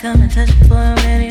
come and touch the floor, many